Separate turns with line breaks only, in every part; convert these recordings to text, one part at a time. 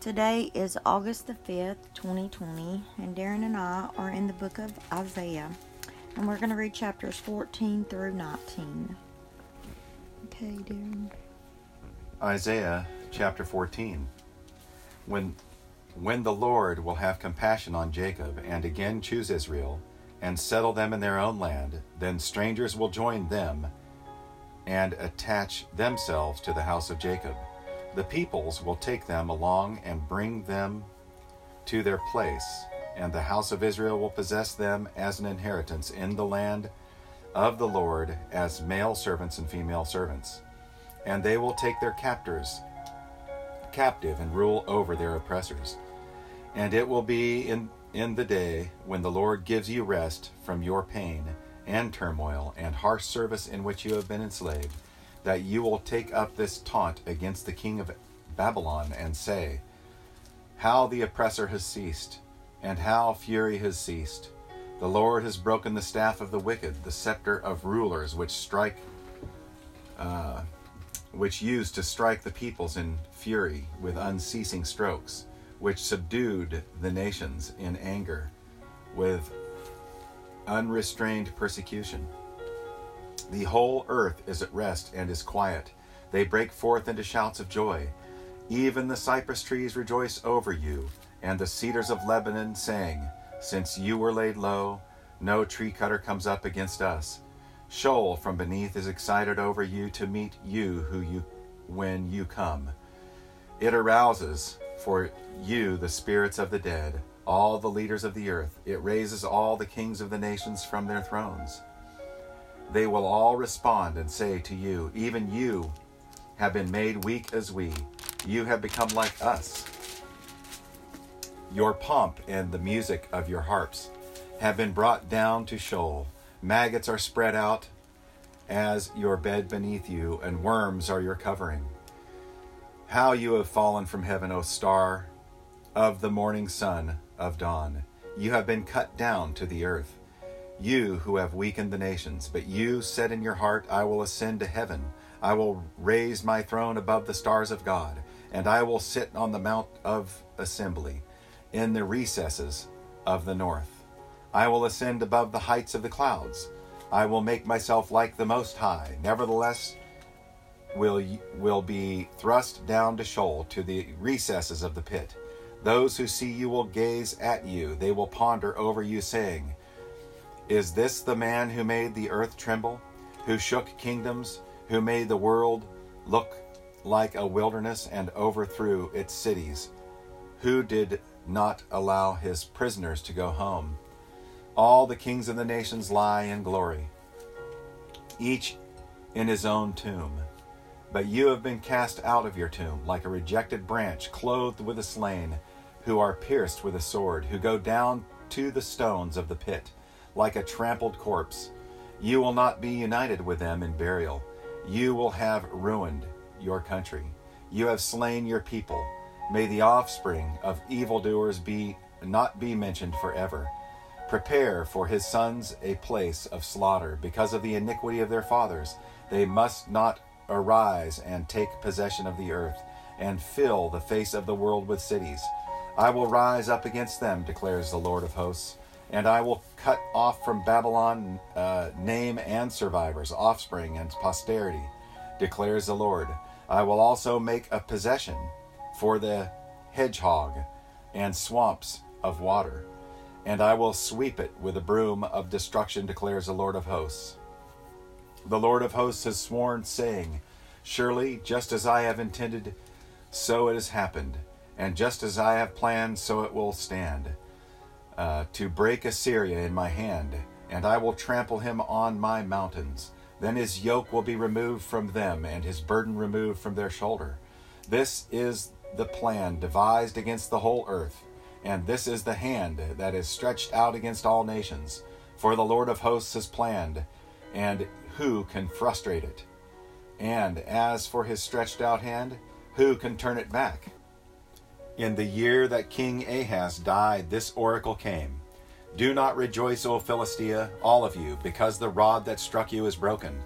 Today is August the 5th, 2020, and Darren and I are in the book of Isaiah, and we're going to read chapters 14 through 19. Okay, Darren.
Isaiah chapter 14. When, when the Lord will have compassion on Jacob and again choose Israel and settle them in their own land, then strangers will join them and attach themselves to the house of Jacob. The peoples will take them along and bring them to their place, and the house of Israel will possess them as an inheritance in the land of the Lord as male servants and female servants. And they will take their captors captive and rule over their oppressors. And it will be in, in the day when the Lord gives you rest from your pain and turmoil and harsh service in which you have been enslaved that you will take up this taunt against the king of Babylon and say, How the oppressor has ceased, and how fury has ceased. The Lord has broken the staff of the wicked, the scepter of rulers which strike, uh, which used to strike the peoples in fury with unceasing strokes, which subdued the nations in anger with unrestrained persecution. The whole earth is at rest and is quiet. They break forth into shouts of joy. Even the cypress trees rejoice over you, and the cedars of Lebanon saying, Since you were laid low, no tree cutter comes up against us. Sheol from beneath is excited over you to meet you who you when you come. It arouses for you the spirits of the dead, all the leaders of the earth. It raises all the kings of the nations from their thrones. They will all respond and say to you, Even you have been made weak as we. You have become like us. Your pomp and the music of your harps have been brought down to Sheol. Maggots are spread out as your bed beneath you, and worms are your covering. How you have fallen from heaven, O star of the morning sun of dawn! You have been cut down to the earth you who have weakened the nations. But you said in your heart, I will ascend to heaven. I will raise my throne above the stars of God, and I will sit on the mount of assembly in the recesses of the north. I will ascend above the heights of the clouds. I will make myself like the Most High. Nevertheless, will will be thrust down to Sheol to the recesses of the pit. Those who see you will gaze at you. They will ponder over you, saying, is this the man who made the earth tremble, who shook kingdoms, who made the world look like a wilderness and overthrew its cities, who did not allow his prisoners to go home? All the kings of the nations lie in glory, each in his own tomb. But you have been cast out of your tomb like a rejected branch, clothed with the slain, who are pierced with a sword, who go down to the stones of the pit like a trampled corpse. You will not be united with them in burial. You will have ruined your country. You have slain your people. May the offspring of evildoers be not be mentioned forever. Prepare for his sons a place of slaughter because of the iniquity of their fathers. They must not arise and take possession of the earth and fill the face of the world with cities. I will rise up against them, declares the Lord of hosts and I will cut off from Babylon uh, name and survivors, offspring and posterity, declares the Lord. I will also make a possession for the hedgehog and swamps of water, and I will sweep it with a broom of destruction, declares the Lord of hosts. The Lord of hosts has sworn, saying, Surely, just as I have intended, so it has happened, and just as I have planned, so it will stand uh, to break Assyria in my hand, and I will trample him on my mountains. Then his yoke will be removed from them, and his burden removed from their shoulder. This is the plan devised against the whole earth, and this is the hand that is stretched out against all nations. For the Lord of hosts has planned, and who can frustrate it? And as for his stretched out hand, who can turn it back? In the year that King Ahaz died, this oracle came Do not rejoice, O Philistia, all of you, because the rod that struck you is broken.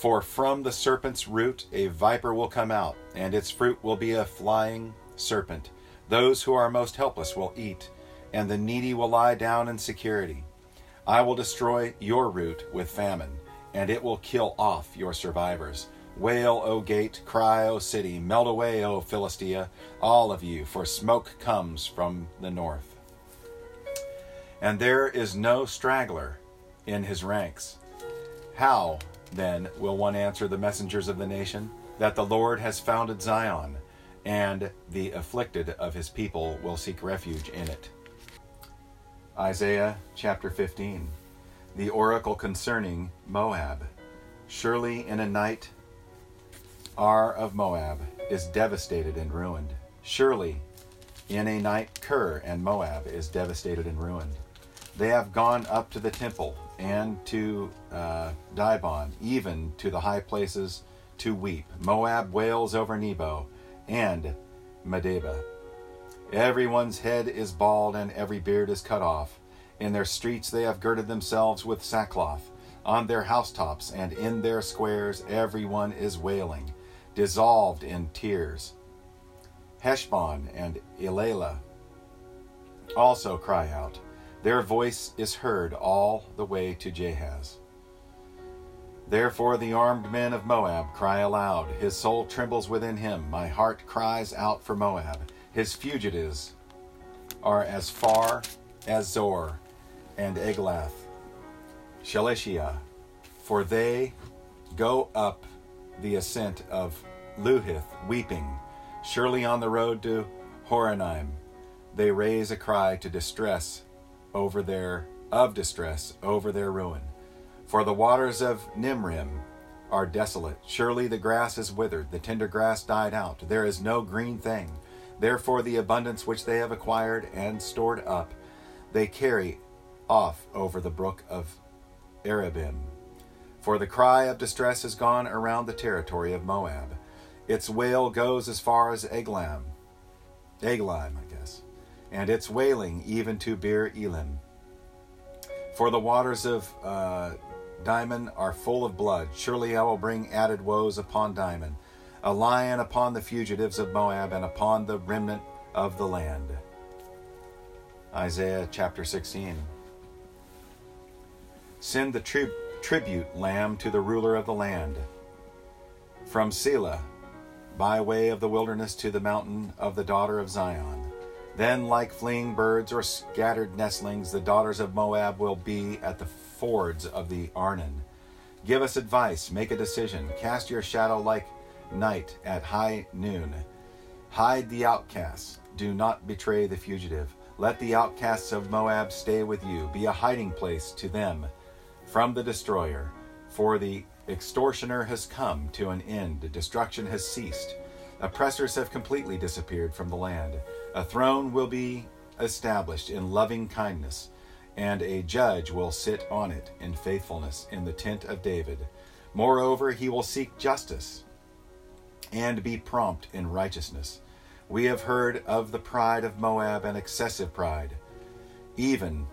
For from the serpent's root a viper will come out, and its fruit will be a flying serpent. Those who are most helpless will eat, and the needy will lie down in security. I will destroy your root with famine, and it will kill off your survivors. Wail, O gate, cry, O city, melt away, O Philistia, all of you, for smoke comes from the north. And there is no straggler in his ranks. How, then, will one answer the messengers of the nation? That the Lord has founded Zion, and the afflicted of his people will seek refuge in it. Isaiah chapter 15 The oracle concerning Moab. Surely in a night Ar of Moab is devastated and ruined. Surely in a night Kir and Moab is devastated and ruined. They have gone up to the temple and to uh, Dibon, even to the high places to weep. Moab wails over Nebo and Medeba. Everyone's head is bald and every beard is cut off. In their streets they have girded themselves with sackcloth. On their housetops and in their squares everyone is wailing, dissolved in tears. Heshbon and Elealeh also cry out. Their voice is heard all the way to Jahaz. Therefore the armed men of Moab cry aloud. His soul trembles within him. My heart cries out for Moab. His fugitives are as far as Zoar and Eglath, Shalishiah, for they go up the ascent of Luhith, weeping. Surely on the road to Horonaim, they raise a cry to distress over their of distress over their ruin. For the waters of Nimrim are desolate. Surely the grass is withered, the tender grass died out. There is no green thing. Therefore the abundance which they have acquired and stored up, they carry off over the brook of Arabim. For the cry of distress has gone around the territory of Moab. Its wail goes as far as Eglam, Eglaim, I guess, and its wailing even to Beer Elim. For the waters of uh, Dimon are full of blood. Surely I will bring added woes upon Dimon, a lion upon the fugitives of Moab, and upon the remnant of the land. Isaiah chapter 16. Send the tri- tribute lamb to the ruler of the land. From Sela, by way of the wilderness to the mountain of the daughter of Zion. Then, like fleeing birds or scattered nestlings, the daughters of Moab will be at the fords of the Arnon. Give us advice, make a decision, cast your shadow like night at high noon. Hide the outcasts, do not betray the fugitive. Let the outcasts of Moab stay with you, be a hiding place to them from the destroyer. For the extortioner has come to an end, destruction has ceased. Oppressors have completely disappeared from the land. A throne will be established in loving kindness and a judge will sit on it in faithfulness in the tent of David. Moreover, he will seek justice and be prompt in righteousness. We have heard of the pride of Moab and excessive pride, even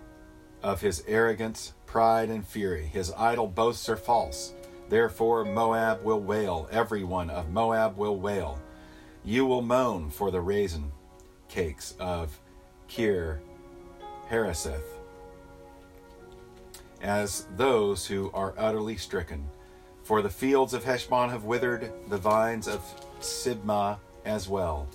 of his arrogance, pride, and fury. His idle boasts are false. Therefore, Moab will wail. Every one of Moab will wail. You will moan for the raisin cakes of Kir Hareseth as those who are utterly stricken. For the fields of Heshbon have withered, the vines of Sibmah as well.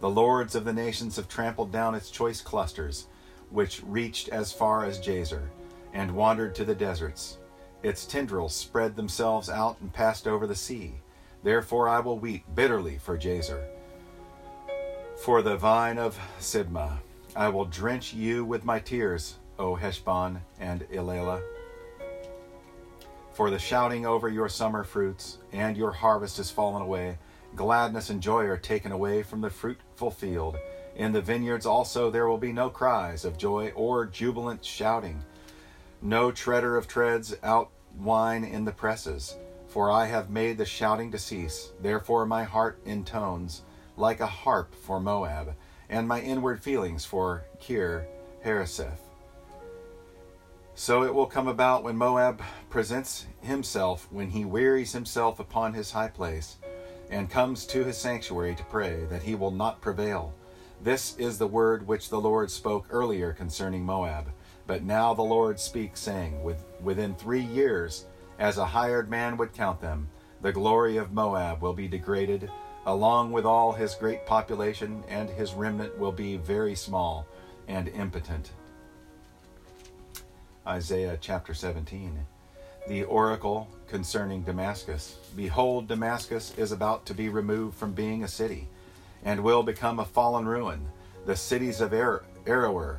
The lords of the nations have trampled down its choice clusters, which reached as far as Jazer, and wandered to the deserts. Its tendrils spread themselves out and passed over the sea. Therefore I will weep bitterly for Jazer. For the vine of Sibmah, I will drench you with my tears, O Heshbon and Elealeh. For the shouting over your summer fruits, and your harvest has fallen away. Gladness and joy are taken away from the fruitful field. In the vineyards also there will be no cries of joy or jubilant shouting. No treader of treads out wine in the presses. For I have made the shouting to cease. Therefore my heart intones like a harp for Moab, and my inward feelings for Kir Hareseth. So it will come about when Moab presents himself, when he wearies himself upon his high place, and comes to his sanctuary to pray, that he will not prevail. This is the word which the Lord spoke earlier concerning Moab. But now the Lord speaks, saying, With, Within three years, as a hired man would count them, the glory of Moab will be degraded, along with all his great population, and his remnant will be very small and impotent. Isaiah chapter 17. The oracle concerning Damascus. Behold, Damascus is about to be removed from being a city, and will become a fallen ruin. The cities of Aroer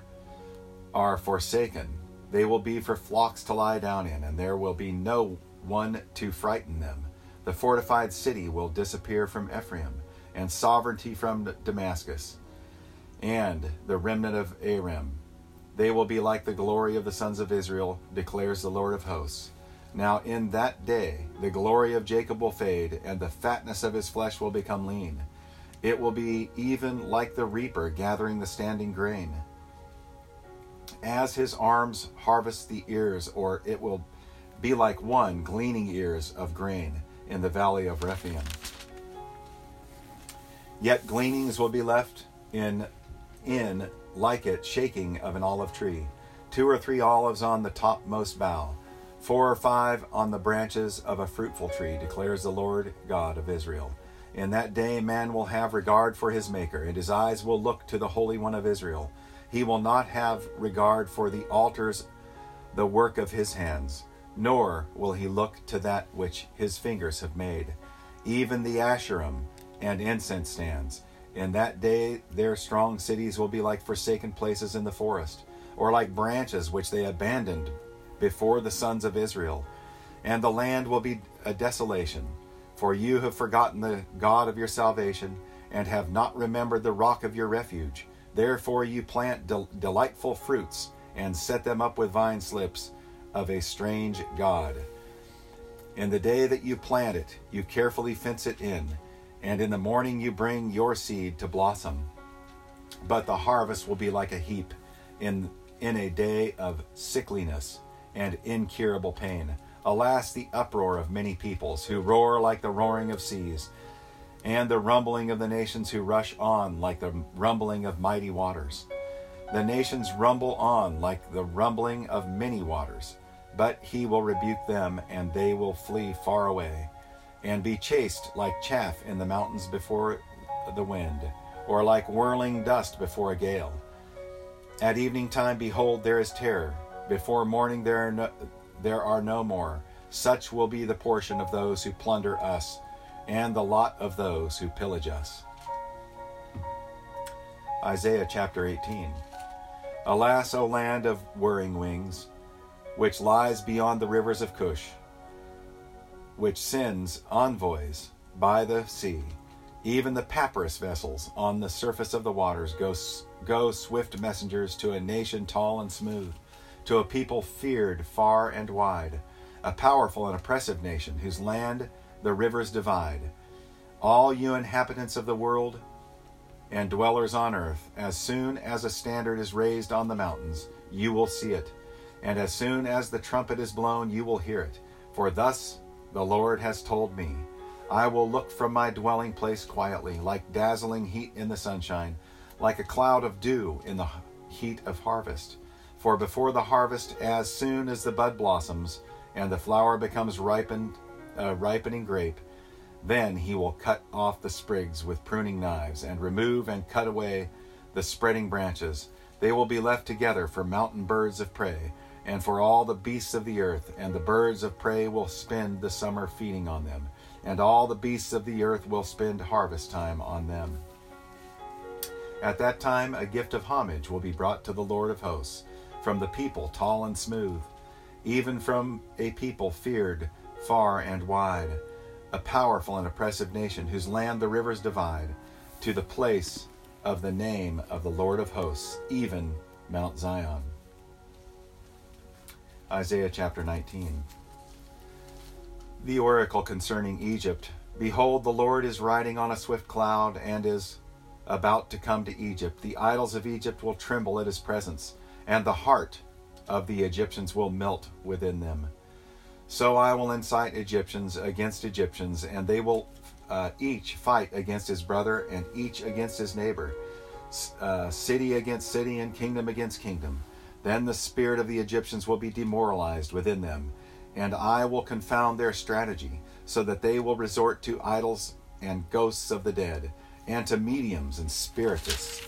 are forsaken. They will be for flocks to lie down in, and there will be no one to frighten them. The fortified city will disappear from Ephraim, and sovereignty from Damascus, and the remnant of Aram. They will be like the glory of the sons of Israel, declares the Lord of hosts. Now in that day the glory of Jacob will fade, and the fatness of his flesh will become lean. It will be even like the reaper gathering the standing grain. As his arms harvest the ears, or it will be like one gleaning ears of grain in the valley of Rephaim. Yet gleanings will be left in in like it shaking of an olive tree, two or three olives on the topmost bough Four or five on the branches of a fruitful tree, declares the Lord God of Israel. In that day, man will have regard for his Maker, and his eyes will look to the Holy One of Israel. He will not have regard for the altars, the work of his hands, nor will he look to that which his fingers have made, even the Asherim and incense stands. In that day, their strong cities will be like forsaken places in the forest, or like branches which they abandoned before the sons of Israel, and the land will be a desolation. For you have forgotten the God of your salvation, and have not remembered the rock of your refuge. Therefore you plant del- delightful fruits, and set them up with vine slips of a strange God. In the day that you plant it, you carefully fence it in, and in the morning you bring your seed to blossom. But the harvest will be like a heap in, in a day of sickliness and incurable pain. Alas, the uproar of many peoples who roar like the roaring of seas, and the rumbling of the nations who rush on like the rumbling of mighty waters. The nations rumble on like the rumbling of many waters, but he will rebuke them, and they will flee far away, and be chased like chaff in the mountains before the wind, or like whirling dust before a gale. At evening time, behold, there is terror before morning there are no, there are no more. Such will be the portion of those who plunder us, and the lot of those who pillage us. Isaiah chapter 18. Alas, O land of whirring wings, which lies beyond the rivers of Cush, which sends envoys by the sea, even the papyrus vessels on the surface of the waters go, go swift messengers to a nation tall and smooth to a people feared far and wide, a powerful and oppressive nation whose land the rivers divide. All you inhabitants of the world and dwellers on earth, as soon as a standard is raised on the mountains, you will see it, and as soon as the trumpet is blown, you will hear it. For thus the Lord has told me I will look from my dwelling place quietly, like dazzling heat in the sunshine, like a cloud of dew in the heat of harvest. For before the harvest, as soon as the bud blossoms and the flower becomes ripened, a ripening grape, then he will cut off the sprigs with pruning knives and remove and cut away the spreading branches. They will be left together for mountain birds of prey and for all the beasts of the earth, and the birds of prey will spend the summer feeding on them, and all the beasts of the earth will spend harvest time on them. At that time, a gift of homage will be brought to the Lord of hosts from the people tall and smooth, even from a people feared far and wide, a powerful and oppressive nation whose land the rivers divide, to the place of the name of the Lord of hosts, even Mount Zion. Isaiah chapter 19. The oracle concerning Egypt Behold, the Lord is riding on a swift cloud and is about to come to Egypt. The idols of Egypt will tremble at his presence and the heart of the Egyptians will melt within them. So I will incite Egyptians against Egyptians, and they will uh, each fight against his brother and each against his neighbor, uh, city against city and kingdom against kingdom. Then the spirit of the Egyptians will be demoralized within them, and I will confound their strategy, so that they will resort to idols and ghosts of the dead, and to mediums and spiritists.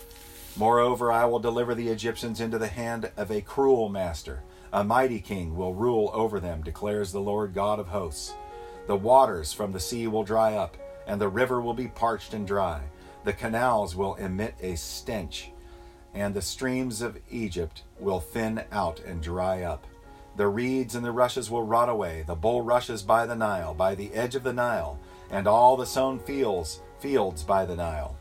Moreover, I will deliver the Egyptians into the hand of a cruel master. A mighty king will rule over them, declares the Lord God of hosts. The waters from the sea will dry up, and the river will be parched and dry. The canals will emit a stench, and the streams of Egypt will thin out and dry up. The reeds and the rushes will rot away, the bulrushes by the Nile, by the edge of the Nile, and all the sown fields, fields by the Nile,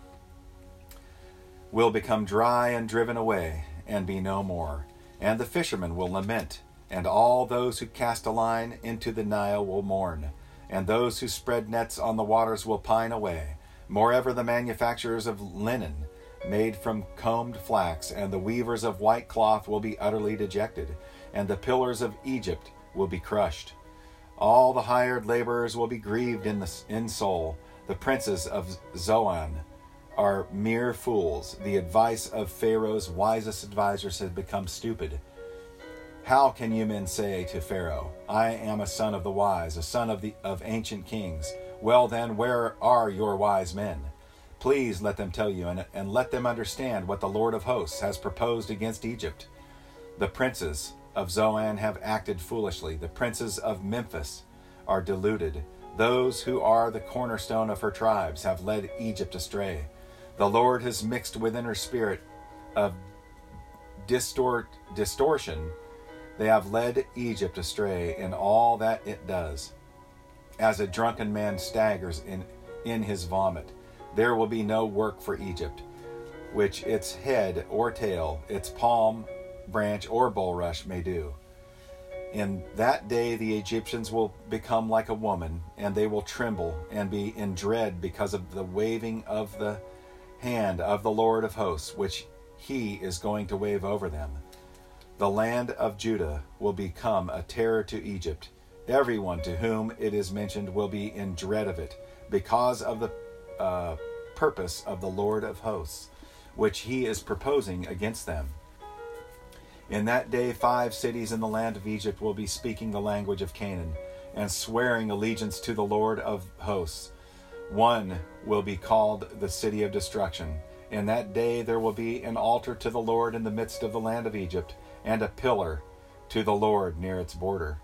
will become dry and driven away, and be no more. And the fishermen will lament, and all those who cast a line into the Nile will mourn, and those who spread nets on the waters will pine away. Moreover, the manufacturers of linen made from combed flax and the weavers of white cloth will be utterly dejected, and the pillars of Egypt will be crushed. All the hired laborers will be grieved in, the, in soul. The princes of Zoan are mere fools. The advice of Pharaoh's wisest advisers has become stupid. How can you men say to Pharaoh, I am a son of the wise, a son of the of ancient kings? Well then, where are your wise men? Please let them tell you, and, and let them understand what the Lord of hosts has proposed against Egypt. The princes of Zoan have acted foolishly. The princes of Memphis are deluded. Those who are the cornerstone of her tribes have led Egypt astray. The Lord has mixed within her spirit of distort, distortion. They have led Egypt astray in all that it does. As a drunken man staggers in, in his vomit, there will be no work for Egypt, which its head or tail, its palm, branch, or bulrush may do. In that day the Egyptians will become like a woman, and they will tremble and be in dread because of the waving of the hand of the Lord of hosts, which he is going to wave over them. The land of Judah will become a terror to Egypt. Everyone to whom it is mentioned will be in dread of it, because of the uh, purpose of the Lord of hosts, which he is proposing against them. In that day, five cities in the land of Egypt will be speaking the language of Canaan and swearing allegiance to the Lord of hosts. One will be called the city of destruction. In that day, there will be an altar to the Lord in the midst of the land of Egypt, and a pillar to the Lord near its border.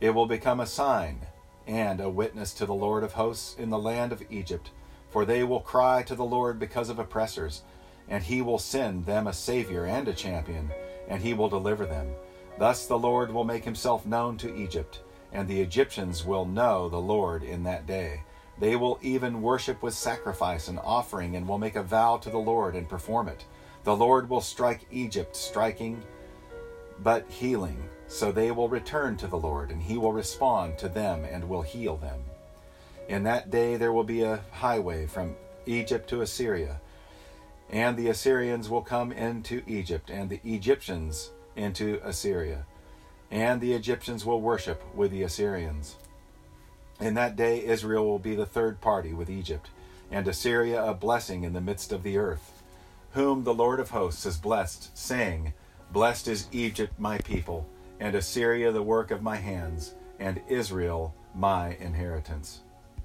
It will become a sign and a witness to the Lord of hosts in the land of Egypt, for they will cry to the Lord because of oppressors, and he will send them a Savior and a champion and he will deliver them. Thus the Lord will make himself known to Egypt, and the Egyptians will know the Lord in that day. They will even worship with sacrifice and offering, and will make a vow to the Lord and perform it. The Lord will strike Egypt, striking but healing. So they will return to the Lord, and he will respond to them and will heal them. In that day there will be a highway from Egypt to Assyria and the Assyrians will come into Egypt, and the Egyptians into Assyria. And the Egyptians will worship with the Assyrians. In that day, Israel will be the third party with Egypt, and Assyria a blessing in the midst of the earth, whom the Lord of hosts has blessed, saying, Blessed is Egypt, my people, and Assyria the work of my hands, and Israel my inheritance.